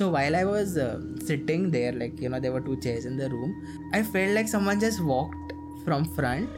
So while I was uh, sitting there, like you know, there were two chairs in the room. I felt like someone just walked from front,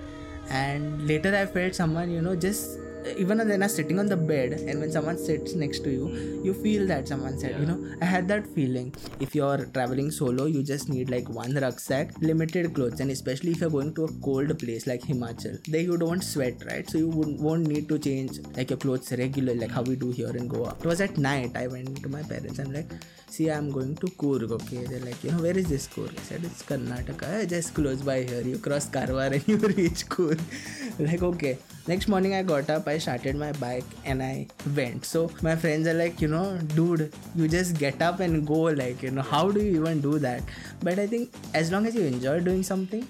and later I felt someone, you know, just even when they're sitting on the bed and when someone sits next to you you feel that someone said you know i had that feeling. If you're traveling solo you just need like one rucksack limited clothes and especially if you're going to a cold place like himachal there you don't sweat right? So you won't, won't need to change like your clothes regularly like how we do here in goa. It was at night i went to my parents i'm like see i'm going to Coorg okay? They're like you know where is this Coorg i said it's karnataka. Just close by here. You cross karwar and you reach Coorg like okay. Next morning i got up i started my bike and i went. So my friends are like you know dude you just get up and go like you know how do you even do that? But i think as long as you enjoy doing something.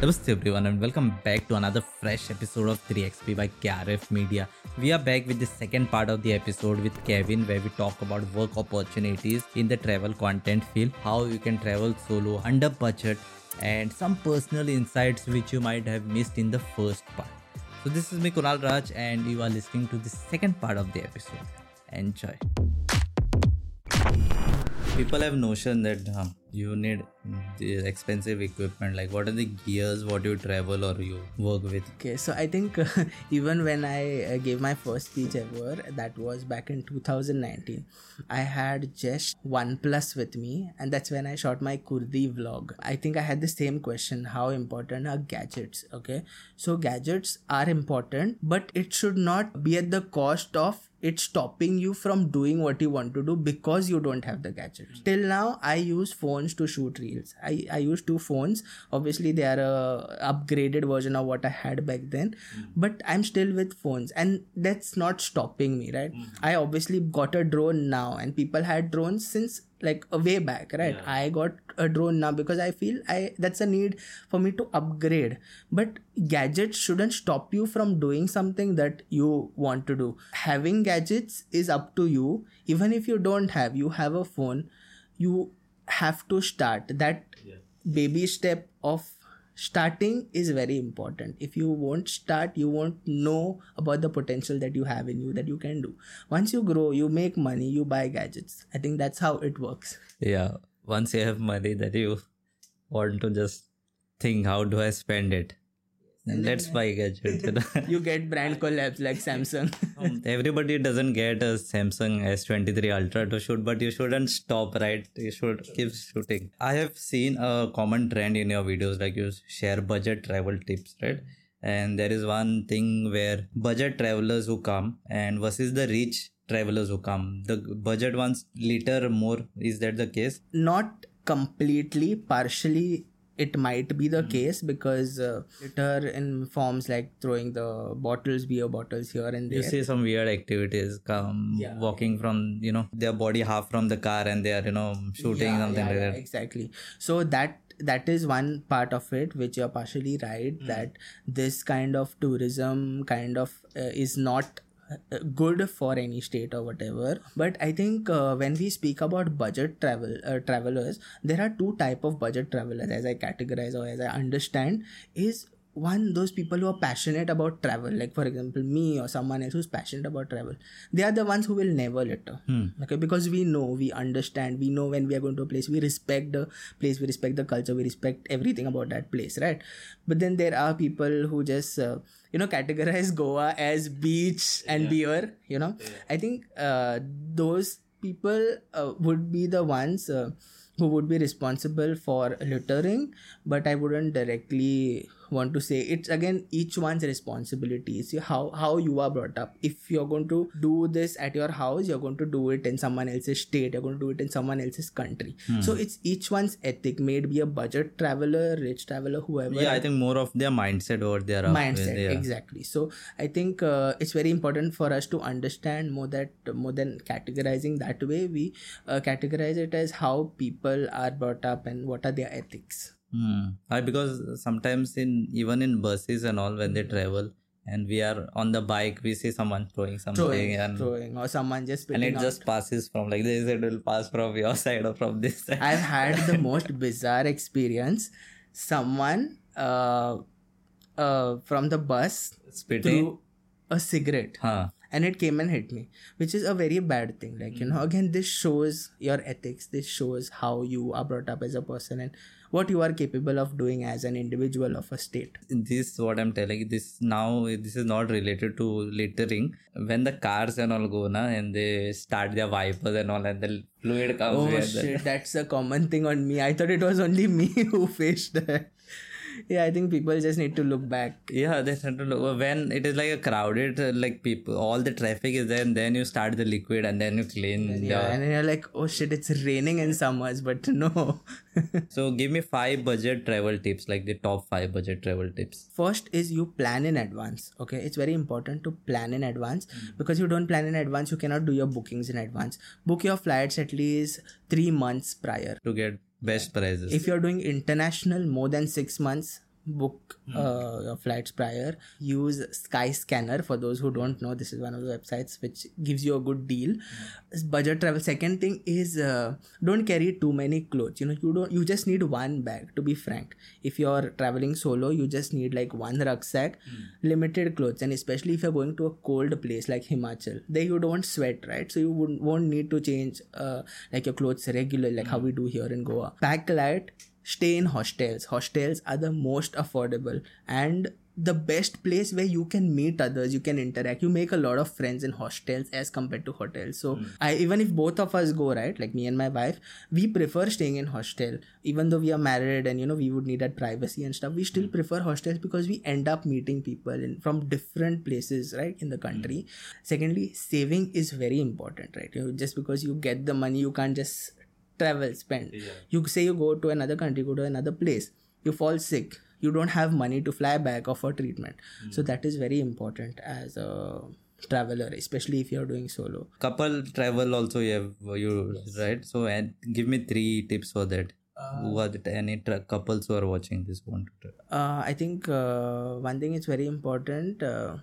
Namaste everyone and welcome back to another fresh episode of 3XP by KRF Media. We are back with the second part of the episode with Kevin where we talk about work opportunities in the travel content field, how you can travel solo under budget and some personal insights which you might have missed in the first part. So this is me Kunal Raj and you are listening to the second part of the episode. Enjoy. People have notion that um, you need the expensive equipment like what are the gears what you travel or you work with? Okay so i think uh, even when i uh, gave my first speech ever that was back in 2019 i had just OnePlus with me and that's when i shot my kurdi vlog. I think i had the same question how important are gadgets okay? So gadgets are important but it should not be at the cost of it stopping you from doing what you want to do because you don't have the gadgets till now i use phones to shoot reels. I, I use two phones. Obviously, they are a upgraded version of what I had back then, mm. but I'm still with phones, and that's not stopping me, right? Mm. I obviously got a drone now, and people had drones since like a way back right? Yeah. i got a drone now because i feel i that's a need for me to upgrade. But gadgets shouldn't stop you from doing something that you want to do. Having gadgets is up to you. Even if you don't have you have a phone you have to start. That yeah. baby step of starting is very important. If you won't start you won't know about the potential that you have in you that you can do. Once you grow you make money you buy gadgets. I think that's how it works. Yeah. Once you have money that you want to just think how do i spend it let's buy gadgets. you get brand collabs like Samsung. Everybody doesn't get a Samsung S23 Ultra to shoot, but you shouldn't stop, right? You should keep shooting. I have seen a common trend in your videos, like you share budget travel tips, right? And there is one thing where budget travelers who come and versus the rich travelers who come, the budget ones litter more. Is that the case? Not completely, partially it might be the mm. case because uh, litter in forms like throwing the bottles beer bottles here and there you see some weird activities come yeah. walking from you know their body half from the car and they are you know shooting yeah, something yeah, like that exactly so that that is one part of it which you're partially right mm. that this kind of tourism kind of uh, is not good for any state or whatever. But i think uh, when we speak about budget travel uh, travelers there are two type of budget travelers as i categorize or as i understand is one those people who are passionate about travel like for example me or someone else who's passionate about travel they are the ones who will never litter hmm. okay because we know we understand we know when we are going to a place we respect the place we respect the culture we respect everything about that place right but then there are people who just uh, you know categorize goa as beach and yeah. beer you know yeah. i think uh, those people uh, would be the ones uh, who would be responsible for littering but i wouldn't directly want to say it's again each one's responsibility how how you are brought up. If you're going to do this at your house you're going to do it in someone else's state you're going to do it in someone else's country. Hmm. so it's each one's ethic may it be a budget traveler rich traveler whoever. Yeah i think more of their mindset or their mindset yeah. exactly. So i think uh, it's very important for us to understand more that more than categorizing that way we uh, categorize it as how people are brought up and what are their ethics Hmm. Why? Because sometimes in even in buses and all when they travel and we are on the bike, we see someone throwing something throwing, and throwing or someone just and it out. just passes from like this. It will pass from your side or from this side. I've had the most bizarre experience. Someone uh, uh, from the bus spitting a cigarette. Huh and it came and hit me which is a very bad thing. Like you know mm-hmm. again this shows your ethics. This shows how you are brought up as a person and what you are capable of doing as an individual of a state. This is what i'm telling you this now this is not related to littering. When the cars and all go na and they start their wipers and all and the fluid comes oh here, the- shit that's a common thing on me. I thought it was only me who faced that yeah i think people just need to look back. Yeah they tend to look when it is like a crowded uh, like people all the traffic is there and then you start the liquid and then you clean yeah the- and then you're like oh shit it's raining in summers but no. So give me five budget travel tips like the top five budget travel tips. First is you plan in advance okay? It's very important to plan in advance because you don't plan in advance you cannot do your bookings in advance. Book your flights at least 3 months prior. To get best prices if you're doing international more than 6 months book uh, your flights prior use skyscanner for those who don't know this is one of the websites which gives you a good deal. Budget travel. Second thing is uh, don't carry too many clothes. You know you don't you just need one bag to be frank. If you're traveling solo you just need like one rucksack limited clothes. And especially if you're going to a cold place like himachal there you don't sweat right? So you won't, need to change uh, like your clothes regularly like how we do here in goa. Pack light stay in hostels. Hostels are the most affordable and the best place where you can meet others you can interact. You make a lot of friends in hostels as compared to hotels. So hmm. i even if both of us go right like me and my wife we prefer staying in hostel. Even though we are married and you know we would need that privacy and stuff we still hmm. prefer hostels because we end up meeting people in, from different places right in the hmm. country. Secondly saving is very important right? You know, just because you get the money you can't just travel spend. You say you go to another country go to another place you fall sick you don't have money to fly back or for treatment. So that is very important as a traveler especially if you're doing solo. Couple travel also you have you right? So and give me three tips for that. Who are any tra- couples who are watching this want to uh, i think uh, one thing is very important uh,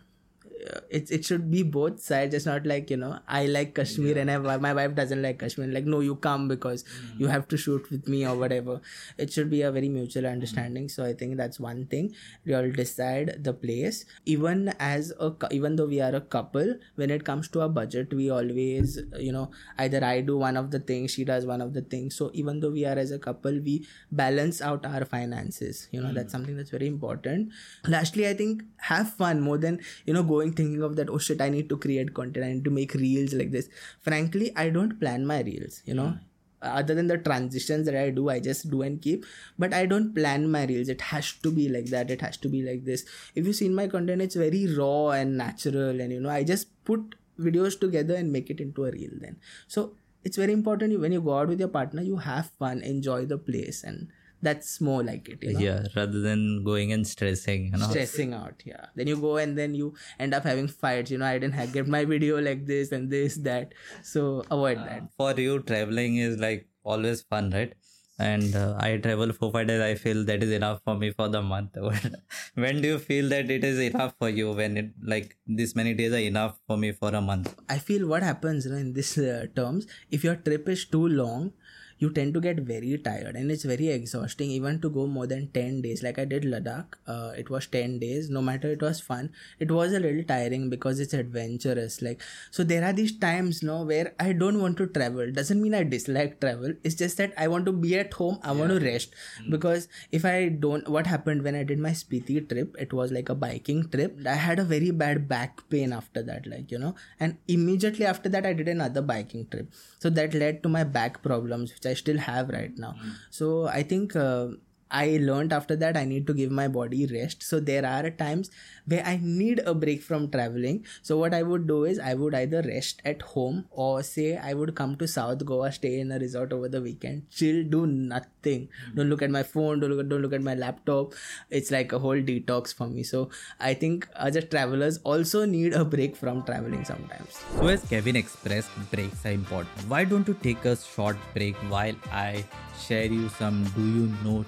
Uh, it, it should be both sides. It's not like you know i like kashmir and I, my wife doesn't like kashmir. Like no you come because mm. you have to shoot with me or whatever. It should be a very mutual understanding. So i think that's one thing. We all decide the place. Even as a even though we are a couple when it comes to our budget we always you know either i do one of the things she does one of the things. So even though we are as a couple we balance out our finances. You know that's mm. something that's very important. Lastly i think have fun more than you know going thinking of that oh shit i need to create content. I need to make reels like this. Frankly i don't plan my reels you know? Hmm. Other than the transitions that i do i just do and keep. But i don't plan my reels. It has to be like that. It has to be like this. If you've seen my content it's very raw and natural and you know i just put videos together and make it into a reel then. So it's very important when you go out with your partner you have fun enjoy the place and that's more like it you know? yeah rather than going and stressing you know? Stressing out yeah. Then you go and then you end up having fights you know i didn't have, get my video like this and this that. So avoid that. for you traveling is like always fun right? And uh, i travel for five days i feel that is enough for me for the month. When do you feel that it is enough for you? When it like this many days are enough for me for a month? I feel what happens you know, in this uh, terms if your trip is too long you tend to get very tired and it's very exhausting even to go more than 10 days. Like i did ladakh uh, it was 10 days. No matter it was fun. It was a little tiring because it's adventurous. Like so there are these times now where i don't want to travel. Doesn't mean i dislike travel. It's just that i want to be at home. I want to rest. Because if i don't what happened when i did my spiti trip it was like a biking trip. I had a very bad back pain after that like you know. And immediately after that i did another biking trip so that led to my back problems which i still have right now. So i think uh, I learned after that I need to give my body rest. So there are times where I need a break from traveling. So what I would do is I would either rest at home or say I would come to South Goa, stay in a resort over the weekend, chill, do nothing. Hmm. Don't look at my phone, don't look at, don't look at my laptop. It's like a whole detox for me. So I think other travelers also need a break from traveling sometimes. So, as Kevin expressed, breaks are important. Why don't you take a short break while I share you some do you know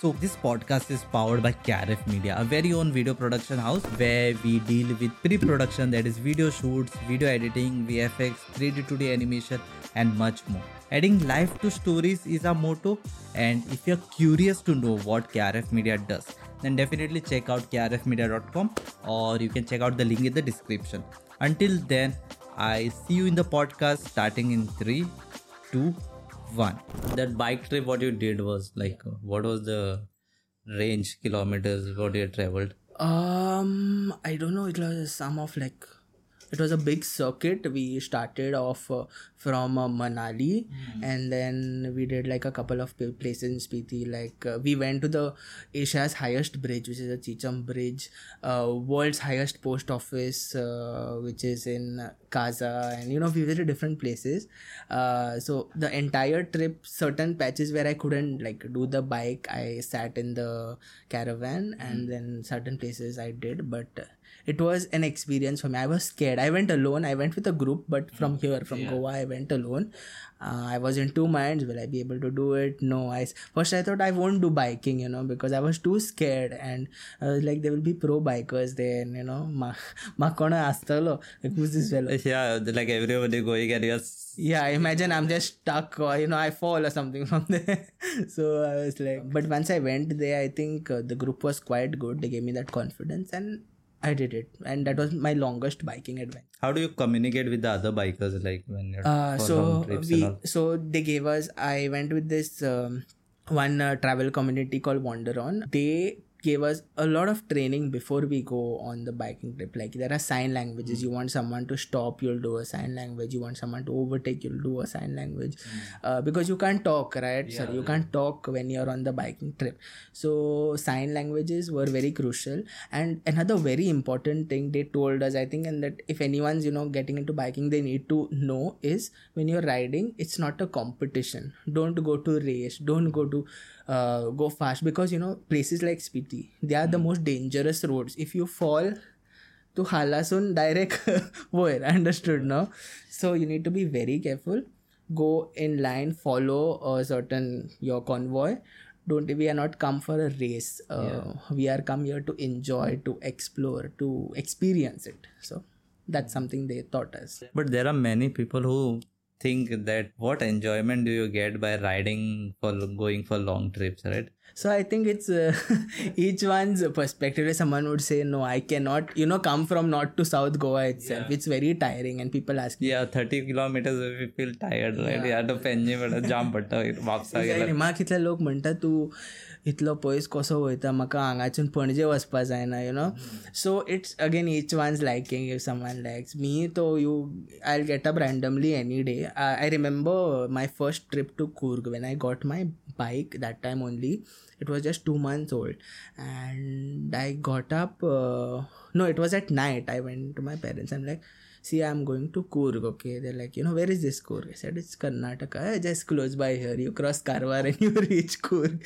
So, this podcast is powered by KRF Media, a very own video production house where we deal with pre production that is, video shoots, video editing, VFX, 3D 2D animation, and much more. Adding life to stories is our motto, and if you're curious to know what KRF Media does, then definitely check out krfmedia.com or you can check out the link in the description. Until then, I see you in the podcast starting in three, two, one. That bike trip, what you did was like, what was the range kilometers what you traveled? Um, I don't know. It was some of like it was a big circuit. We started off uh, from uh, manali mm. and then we did like a couple of places in spiti. Like uh, we went to the asia's highest bridge which is the chicham bridge uh, world's highest post office uh, which is in kaza and you know we visited different places. Uh, so the entire trip certain patches where i couldn't like do the bike i sat in the caravan mm. and then certain places i did. But it was an experience for me. I was scared. I went alone. I went with a group, but from mm. here, from yeah. Goa, I went alone. Uh, I was in two minds. Will I be able to do it? No. I first I thought I won't do biking, you know, because I was too scared, and I was like, there will be pro bikers there, and, you know, ma ma kona astalo. Like who's this fellow? Yeah, like everybody going and yes. Yeah, imagine I'm just stuck, or you know, I fall or something from there. so I was like, but once I went there, I think uh, the group was quite good. They gave me that confidence and I did it, and that was my longest biking adventure. How do you communicate with the other bikers, like when you're uh, so we so they gave us. I went with this um, one uh, travel community called WanderOn. They gave us a lot of training before we go on the biking trip. Like there are sign languages. Mm. you want someone to stop you'll do a sign language. You want someone to overtake you'll do a sign language. Mm. uh, because you can't talk right? Yeah, you yeah. can't talk when you're on the biking trip. So sign languages were very crucial. And another very important thing they told us i think and that if anyone's you know getting into biking they need to know is when you're riding it's not a competition. Don't go to race. Don't go to uh, go fast because you know places like Spiti they are the hmm. most dangerous roads. If you fall to Halasun direct where understood no? So you need to be very careful. Go in line follow a certain your convoy. Don't we are not come for a race. Uh, yeah. we are come here to enjoy to explore to experience it. So that's something they taught us. But there are many people who think that what enjoyment do you get by riding for going for long trips right so i think it's uh, each one's perspective someone would say no i cannot you know come from north to south goa itself yeah. it's very tiring and people ask yeah 30 kilometers if you feel tired right yeah to penny but jump but वापस म्हाका इतले लोक म्हणटा तूं इतलो पयस कसो वयता म्हाका हांगाच्यान पणजे वचपा जायना you know so it's again each one's liking if someone likes me तो you I get up randomly any day I remember my first trip to Coorg when I got my bike that time only it was just two months old and i got up uh, no it was at night i went to my parents i'm like see i'm going to Coorg okay? They're like you know where is this Coorg i said it's karnataka. Just close by here. You cross karwar and you reach Coorg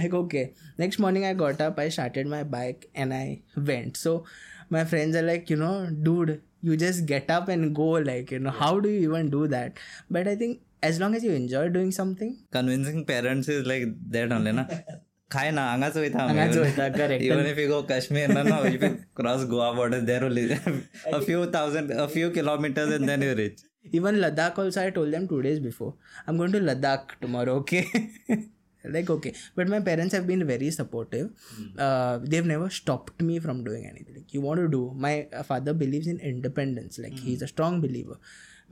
like okay. Next morning i got up i started my bike and i went. So my friends are like you know dude you just get up and go like you know how do you even do that? But i think as long as you enjoy doing something convincing parents is like that only na खाय ना हांगाच वयता even if you go Kashmir ना ना you cross Goa border there a few thousand a few kilometres and then you reach even Ladakh also I told them two days before I am going to Ladakh tomorrow okay like okay but my parents have been very supportive they have never stopped me from doing anything like you want to do my father believe in independence like he is a strong believer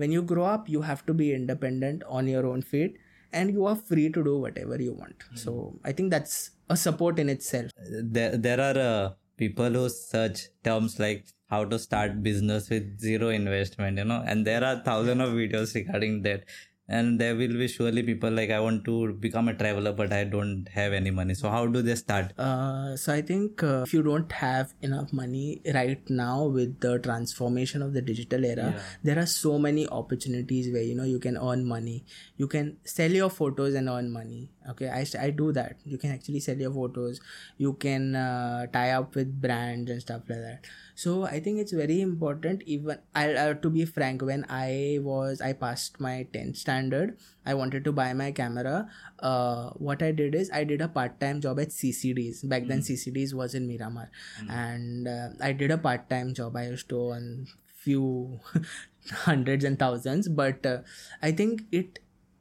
when you grow up you have to be independent on your own feet and you are free to do whatever you want mm. so i think that's a support in itself there, there are uh, people who search terms like how to start business with zero investment you know and there are thousands of videos regarding that and there will be surely people like i want to become a traveler but i don't have any money. So how do they start? Uh, so i think uh, if you don't have enough money right now with the transformation of the digital era yeah. there are so many opportunities where you know you can earn money. You can sell your photos and earn money okay i, I do that. You can actually sell your photos. You can uh, tie up with brands and stuff like that. So i think it's very important even I, uh, to be frank when i was i passed my 10th standard i wanted to buy my camera. Uh, what i did is i did a part-time job at ccds back mm. then hmm. ccds was in miramar. Mm. and uh, i did a part-time job. I used to earn few hundreds and thousands. But uh, i think it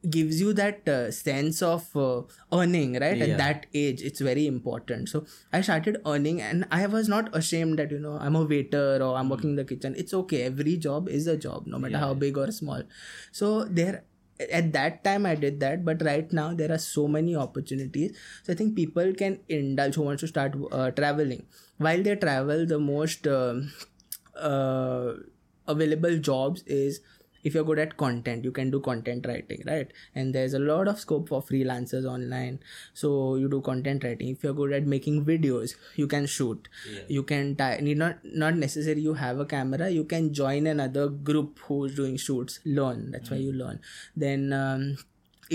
gives you that uh, sense of uh, earning right? Yeah. at that age it's very important. So i started earning and i was not ashamed that you know i'm a waiter or i'm working in the kitchen. It's okay. Every job is a job no matter how big or small. So there at that time i did that but right now there are so many opportunities. So i think people can indulge who wants to start uh, traveling. While they travel the most um uh, available jobs is if you're good at content you can do content writing right? And there's a lot of scope for freelancers online. So you do content writing. If you're good at making videos you can shoot. You can ti- need not not necessarily you have a camera you can join another group who's doing shoots. Learn. That's why you learn. Then um,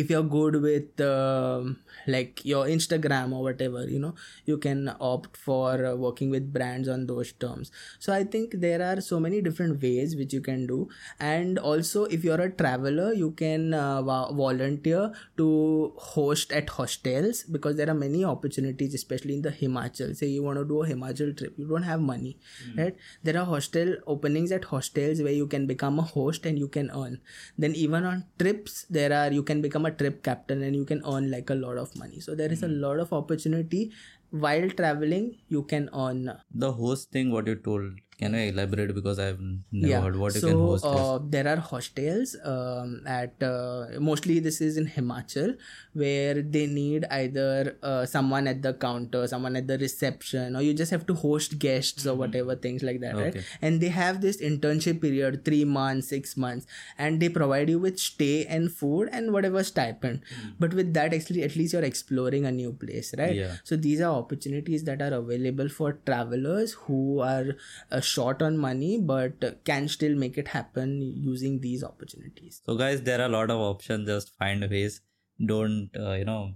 if you're good with um, like your instagram or whatever you know you can opt for uh, working with brands on those terms. So i think there are so many different ways which you can do. And also if you're a traveler you can uh, vo- volunteer to host at hostels because there are many opportunities especially in the himachal. Say you want to do a himachal trip you don't have money right? There are hostel openings at hostels where you can become a host and you can earn. Then even on trips there are you can become a trip captain and you can earn like a lot of money. So there is a hmm. lot of opportunity while traveling you can earn. The host thing, what you told, can I elaborate because I've never heard what you can host. uh, there are hostels um, at uh, mostly this is in Himachal where they need either uh, someone at the counter, someone at the reception, or you just have to host guests or whatever things like that, right? Okay. And they have this internship period, three months, six months, and they provide you with stay and food and whatever stipend. But with that, actually, at least you're exploring a new place, right? Yeah. So these are opportunities that are available for travelers who are uh, short on money but can still make it happen using these opportunities. So, guys, there are a lot of options. Just find ways. Don't, uh, you know,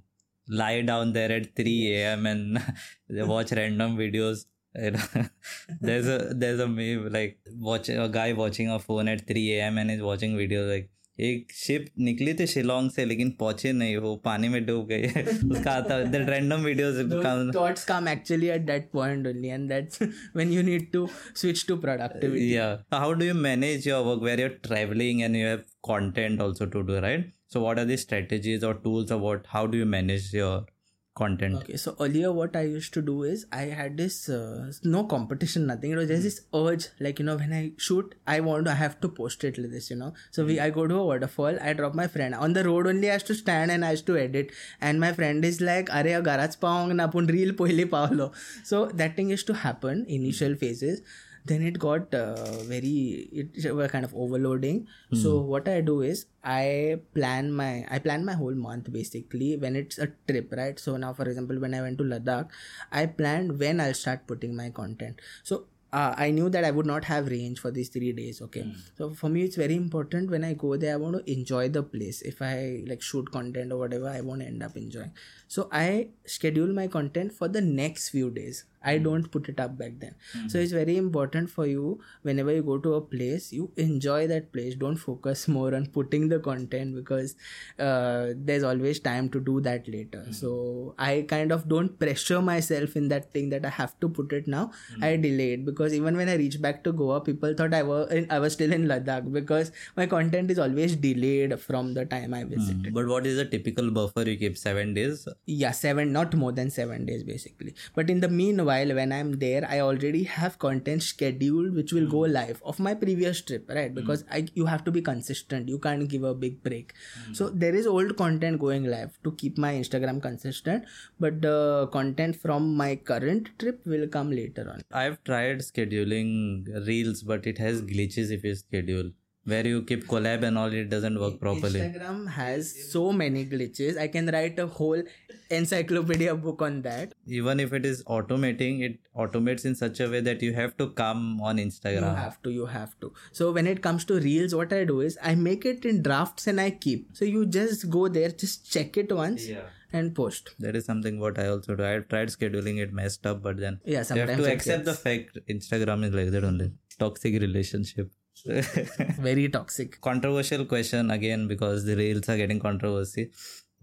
lie down there at 3 a.m. and watch random videos. You know, there's a there's a meme like watch a guy watching a phone at 3 a.m. and is watching videos like एक ship निकली थी शिलोंग से लेकिन पहुँचे नहीं वो पानी में डूब गए उसका आता है that random videos thoughts come actually at that point only and that's when you need to switch to productivity या how do you manage your work where you are travelling and you have content also to do right so what are the strategies और tools about how do you manage your content. Okay, so earlier what I used to do is I had this uh, no competition, nothing. It was just hmm. this urge, like you know, when I shoot, I want to I have to post it like this, you know. So we hmm. I go to a waterfall, I drop my friend on the road only. I has to stand and I has to edit, and my friend is like, "Arey garaj paong na pun real poile paolo." So that thing is to happen initial hmm. phases. Then it got uh, very it were kind of overloading. So what I do is I plan my I plan my whole month basically when it's a trip, right? So now for example when I went to Ladakh, I planned when I'll start putting my content. So uh, I knew that I would not have range for these three days. Okay, so for me it's very important when I go there. I want to enjoy the place. If I like shoot content or whatever, I want to end up enjoying. So I schedule my content for the next few days. I hmm. don't put it up back then. Hmm. So it's very important for you whenever you go to a place, you enjoy that place. Don't focus more on putting the content because uh, there's always time to do that later. Hmm. So I kind of don't pressure myself in that thing that I have to put it now. I delay it because even when I reach back to Goa, people thought I was in, I was still in Ladakh because my content is always delayed from the time I visited. but what is the typical buffer you keep seven days yeah seven not more than seven days basically but in the meanwhile when i'm there i already have content scheduled which will go hmm. live of my previous trip right? Hmm. Because I, you have to be consistent. You can't give a big break. Hmm. So there is old content going live to keep my instagram consistent but the content from my current trip will come later on. I've tried scheduling reels but it has glitches if you schedule where you keep collab and all it doesn't work properly. Instagram has so many glitches. I can write a whole encyclopedia book on that. Even if it is automating it automates in such a way that you have to come on instagram. You have to, you have to. So when it comes to reels, what I do is I make it in drafts and I keep. So you just go there, just check it once yeah. and post. that is something what i also do. I've tried scheduling it messed up but then Yeah, sometimes you have to it accept the fact instagram is like that only. Toxic relationship very toxic. controversial question again because the reels are getting controversy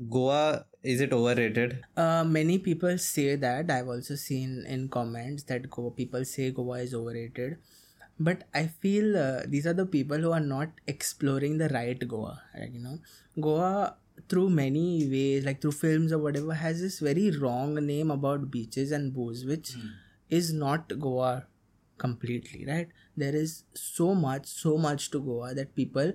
goa is it overrated Uh, many people say that. I've also seen in comments that Goa people say Goa is overrated. but i feel uh, these are the people who are not exploring the right goa like, you know goa through many ways like through films or whatever has this very wrong name about beaches and booze which is not goa completely right? There is so much so much to goa that people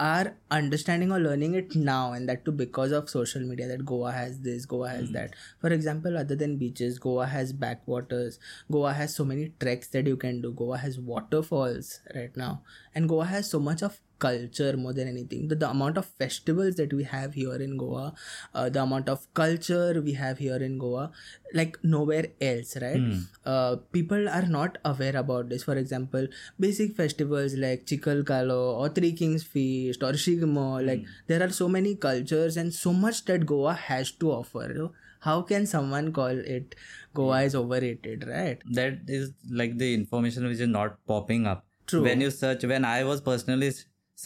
are understanding or learning it now and that too because of social media that goa has this goa has hmm. that. For example other than beaches goa has backwaters. Goa has so many treks that you can do. Goa has waterfalls right now. And goa has so much of culture more than anything. The, the amount of festivals that we have here in goa uh, the amount of culture we have here in goa like nowhere else right? Uh, people are not aware about this. For example basic festivals like chikalkalo or three kings feast or shigmo like there are so many cultures and so much that goa has to offer. You know? how can someone call it goa is overrated right? That is like the information which is not popping up. True. when you search when i was personally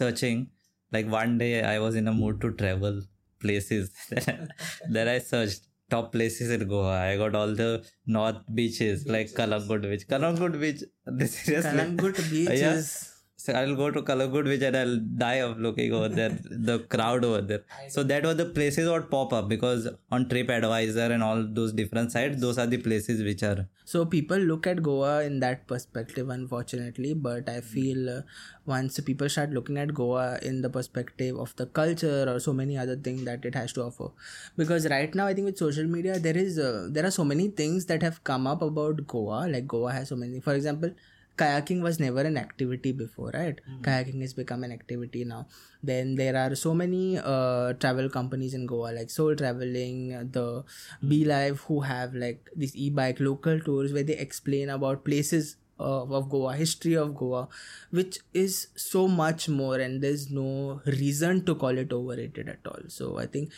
searching. Like one day i was in a mood to travel places. Then i searched top places in goa. I got all the north beaches like calangute beach. Calangute beach this seriously calangute beach Yeah. is so I'll go to Calangute Beach and I'll die of looking over there, the crowd over there. So that was the places what pop up because on TripAdvisor and all those different sites, those are the places which are. So people look at goa in that perspective unfortunately but i feel uh, once people start looking at goa in the perspective of the culture or so many other things that it has to offer. Because right now i think with social media there is uh, there are so many things that have come up about goa like goa has so many. For example kayaking was never an activity before right? Kayaking has become an activity now. Then there are so many uh, travel companies in goa like soul traveling the be live who have like these e-bike local tours where they explain about places uh, of goa history of goa which is so much more and there's no reason to call it overrated at all. So i think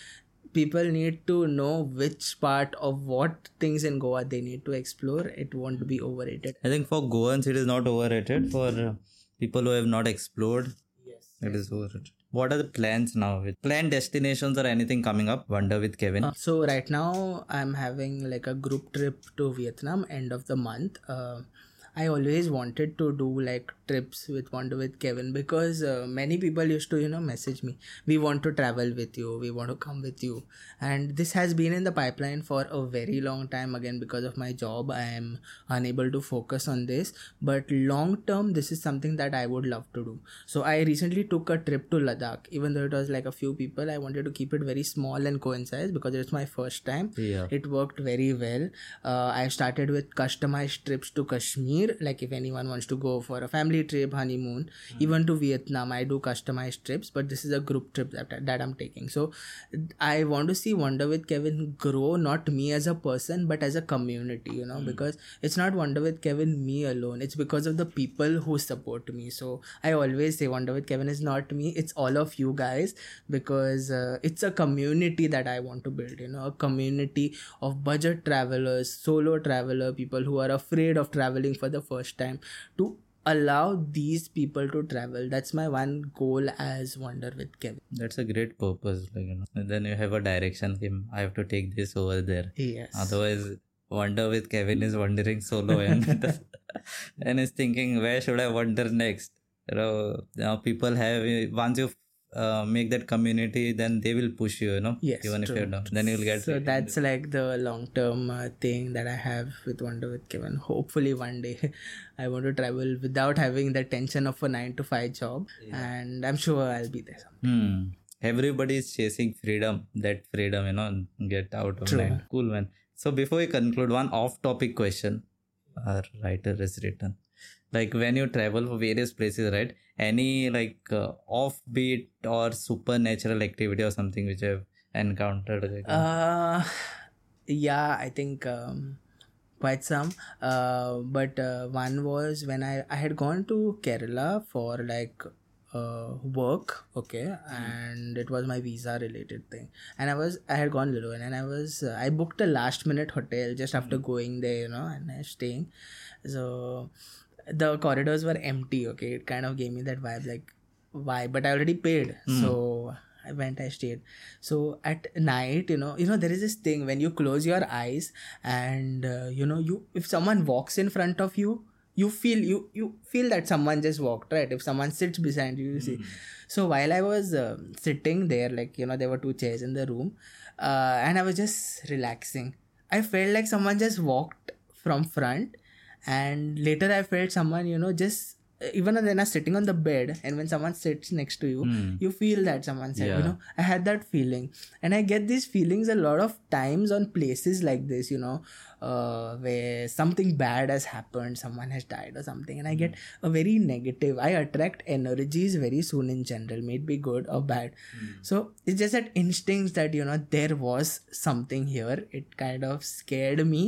people need to know which part of what things in goa they need to explore it won't be overrated I think for Goans it is not overrated. For people who have not explored, yes it is overrated. What are the plans now? With planned destinations or anything coming up? Wonder with Kevin. Uh, so right now i'm having like a group trip to vietnam end of the month uh, i always wanted to do like trips with wonder with kevin because uh, many people used to you know message me we want to travel with you. We want to come with you. And this has been in the pipeline for a very long time again because of my job i am unable to focus on this. But long term this is something that i would love to do. So i recently took a trip to ladakh. Even though it was like a few people i wanted to keep it very small and coincide because it's my first time. Yeah. it worked very well. Uh, i started with customized trips to kashmir like if anyone wants to go for a family trip honeymoon even to vietnam i do customized trips but this is a group trip that, that i'm taking. So i want to see wonder with kevin grow not me as a person but as a community you know because it's not wonder with kevin me alone. It's because of the people who support me. So i always say wonder with kevin is not me it's all of you guys because uh, it's a community that i want to build you know a community of budget travelers solo traveler people who are afraid of traveling for the first time to allow these people to travel that's my one goal as wonder with kevin That's a great purpose. Like you know, and then you have a direction. Him, I have to take this over there. yes Otherwise, Wonder with Kevin is wandering solo and and is thinking where should I wander next. You know, now people have once you uh, make that community, then they will push you. You know, Yes, even if you're down, then you'll get. so that's like the long term uh, thing that i have with wonder with kevin hopefully one day i want to travel without having the tension of a 9 to 5 job and i'm sure i'll be there Hmm. Everybody is chasing freedom. That freedom, you know, get out of True. mind. Cool, man. So before we conclude, one off-topic question our writer has written. Like when you travel for various places, right? Any like uh, offbeat or supernatural activity or something which you have encountered? Like, Uh, yeah, I think um, quite some. Uh, but uh, one was when I I had gone to Kerala for like uh, work, okay, and it was my visa related thing, and I was I had gone little and I was uh, I booked a last minute hotel just after going there, you know, and I was staying, so the corridors were empty. Okay, it kind of gave me that vibe like why, but I already paid, so. I went, I stayed. So at night, you know, you know, there is this thing when you close your eyes and uh, you know, you if someone walks in front of you, you feel you you feel that someone just walked right if someone sits beside you you see so while i was uh, sitting there like you know there were two chairs in the room uh, and i was just relaxing i felt like someone just walked from front and later i felt someone you know just even when not sitting on the bed and when someone sits next to you hmm. you feel that someone said you know i had that feeling. And i get these feelings a lot of times on places like this you know uh, where something bad has happened someone has died or something and i get a very negative i attract energies very soon in general may it be good or bad. So it's just that instincts that you know there was something here it kind of scared me.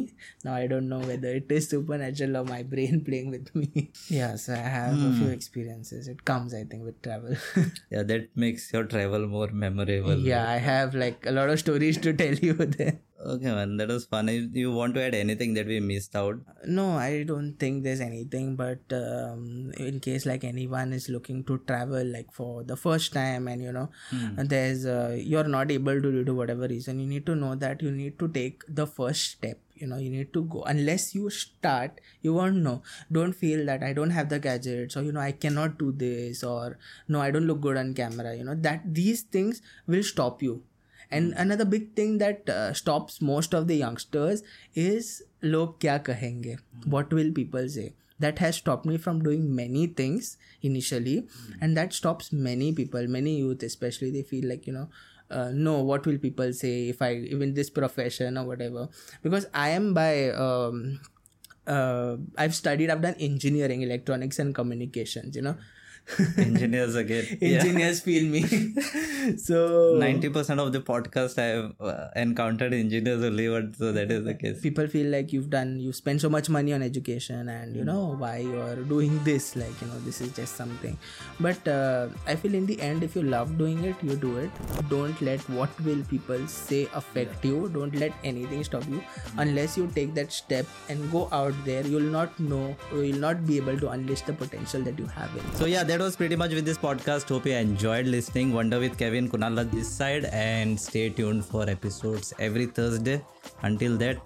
Now i don't know whether it is supernatural or my brain playing with me. Yeah so i have a few experiences. It comes i think with travel. Yeah, that makes your travel more memorable. yeah i have like a lot of stories to tell you there Okay, man, that was fun. If you want to add anything that we missed out? no i don't think there's anything but um, in case like anyone is looking to travel like for the first time and you know and there's uh, you're not able to do whatever reason you need to know that you need to take the first step you know you need to go unless you start you won't know don't feel that i don't have the gadgets or you know i cannot do this or no i don't look good on camera you know that these things will stop you and another big thing that uh, stops most of the youngsters is log kya kahenge? What will people say? That has stopped me from doing many things initially. And that stops many people many youth especially they feel like you know uh, no what will people say if i even this profession or whatever? Because i am by um, uh, i've studied i've done engineering electronics and communications you know Engineers again. engineers feel me. So 90% of the podcast I have uh, encountered engineers only, but so that is the case. people feel like you've done you spend so much money on education and you know why you're doing this like you know this is just something. But uh, i feel in the end if you love doing it you do it. Don't let what will people say affect you. Don't let anything stop you. Unless you take that step and go out there you'll not know you'll not be able to unleash the potential that you have in. So yeah, that was pretty much with this podcast. Hope you enjoyed listening. Wonder with Kevin Kunal on this side and stay tuned for episodes every Thursday. Until that,